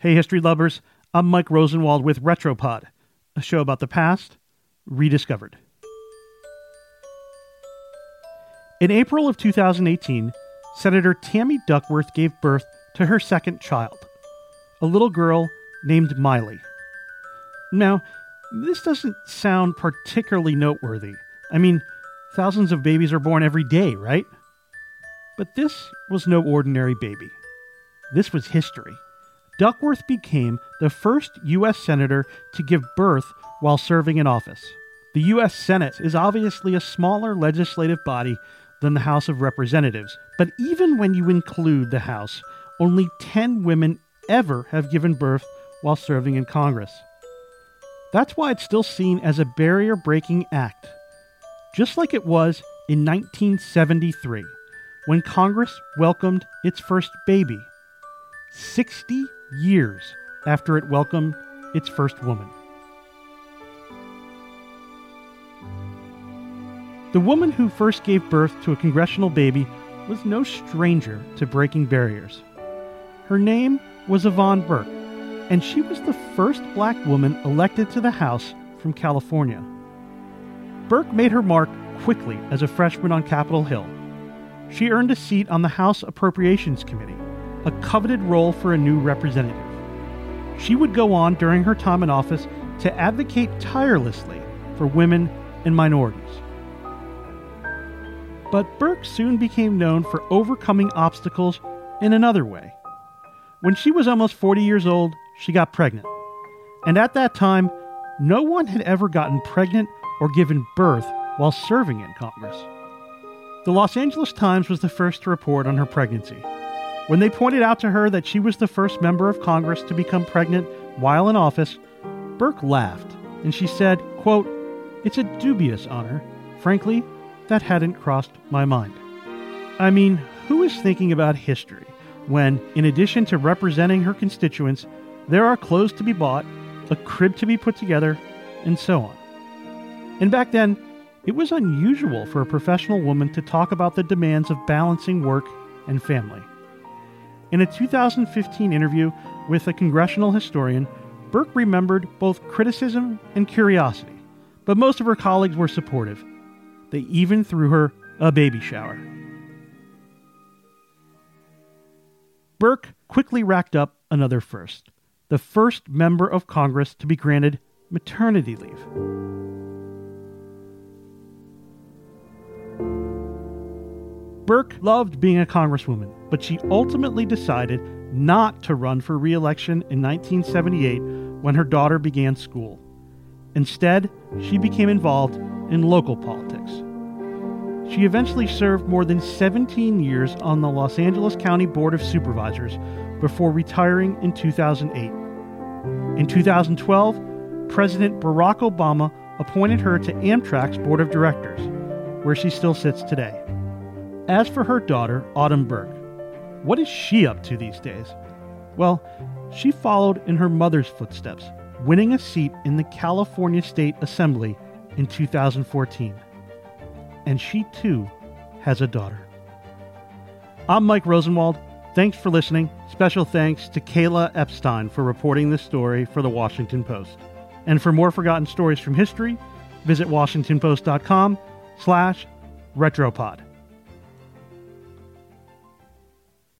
Hey, history lovers, I'm Mike Rosenwald with Retropod, a show about the past rediscovered. In April of 2018, Senator Tammy Duckworth gave birth to her second child, a little girl named Maile. Now, this doesn't sound particularly noteworthy. I mean, thousands of babies are born every day, right? But this was no ordinary baby. This was history. Duckworth became the first U.S. Senator to give birth while serving in office. The U.S. Senate is obviously a smaller legislative body than the House of Representatives, but even when you include the House, only 10 women ever have given birth while serving in Congress. That's why it's still seen as a barrier breaking act, just like it was in 1973 when Congress welcomed its first baby, 60 years after it welcomed its first woman. The woman who first gave birth to a congressional baby was no stranger to breaking barriers. Her name was Yvonne Burke, and she was the first black woman elected to the House from California. Burke made her mark quickly as a freshman on Capitol Hill. She earned a seat on the House Appropriations Committee a coveted role for a new representative. She would go on during her time in office to advocate tirelessly for women and minorities. But Burke soon became known for overcoming obstacles in another way. When she was almost 40 years old, she got pregnant. And at that time, no one had ever gotten pregnant or given birth while serving in Congress. The Los Angeles Times was the first to report on her pregnancy. When they pointed out to her that she was the first member of Congress to become pregnant while in office, Burke laughed and she said, quote, It's a dubious honor. Frankly, that hadn't crossed my mind. I mean, who is thinking about history when, in addition to representing her constituents, there are clothes to be bought, a crib to be put together, and so on? And back then, it was unusual for a professional woman to talk about the demands of balancing work and family. In a 2015 interview with a congressional historian, Burke remembered both criticism and curiosity, but most of her colleagues were supportive. They even threw her a baby shower. Burke quickly racked up another first the first member of Congress to be granted maternity leave. Burke loved being a congresswoman, but she ultimately decided not to run for re election in 1978 when her daughter began school. Instead, she became involved in local politics. She eventually served more than 17 years on the Los Angeles County Board of Supervisors before retiring in 2008. In 2012, President Barack Obama appointed her to Amtrak's Board of Directors, where she still sits today. As for her daughter, Autumn Burke, what is she up to these days? Well, she followed in her mother's footsteps, winning a seat in the California State Assembly in 2014. And she too has a daughter. I'm Mike Rosenwald. Thanks for listening. Special thanks to Kayla Epstein for reporting this story for the Washington Post. And for more forgotten stories from history, visit washingtonpost.com slash retropod.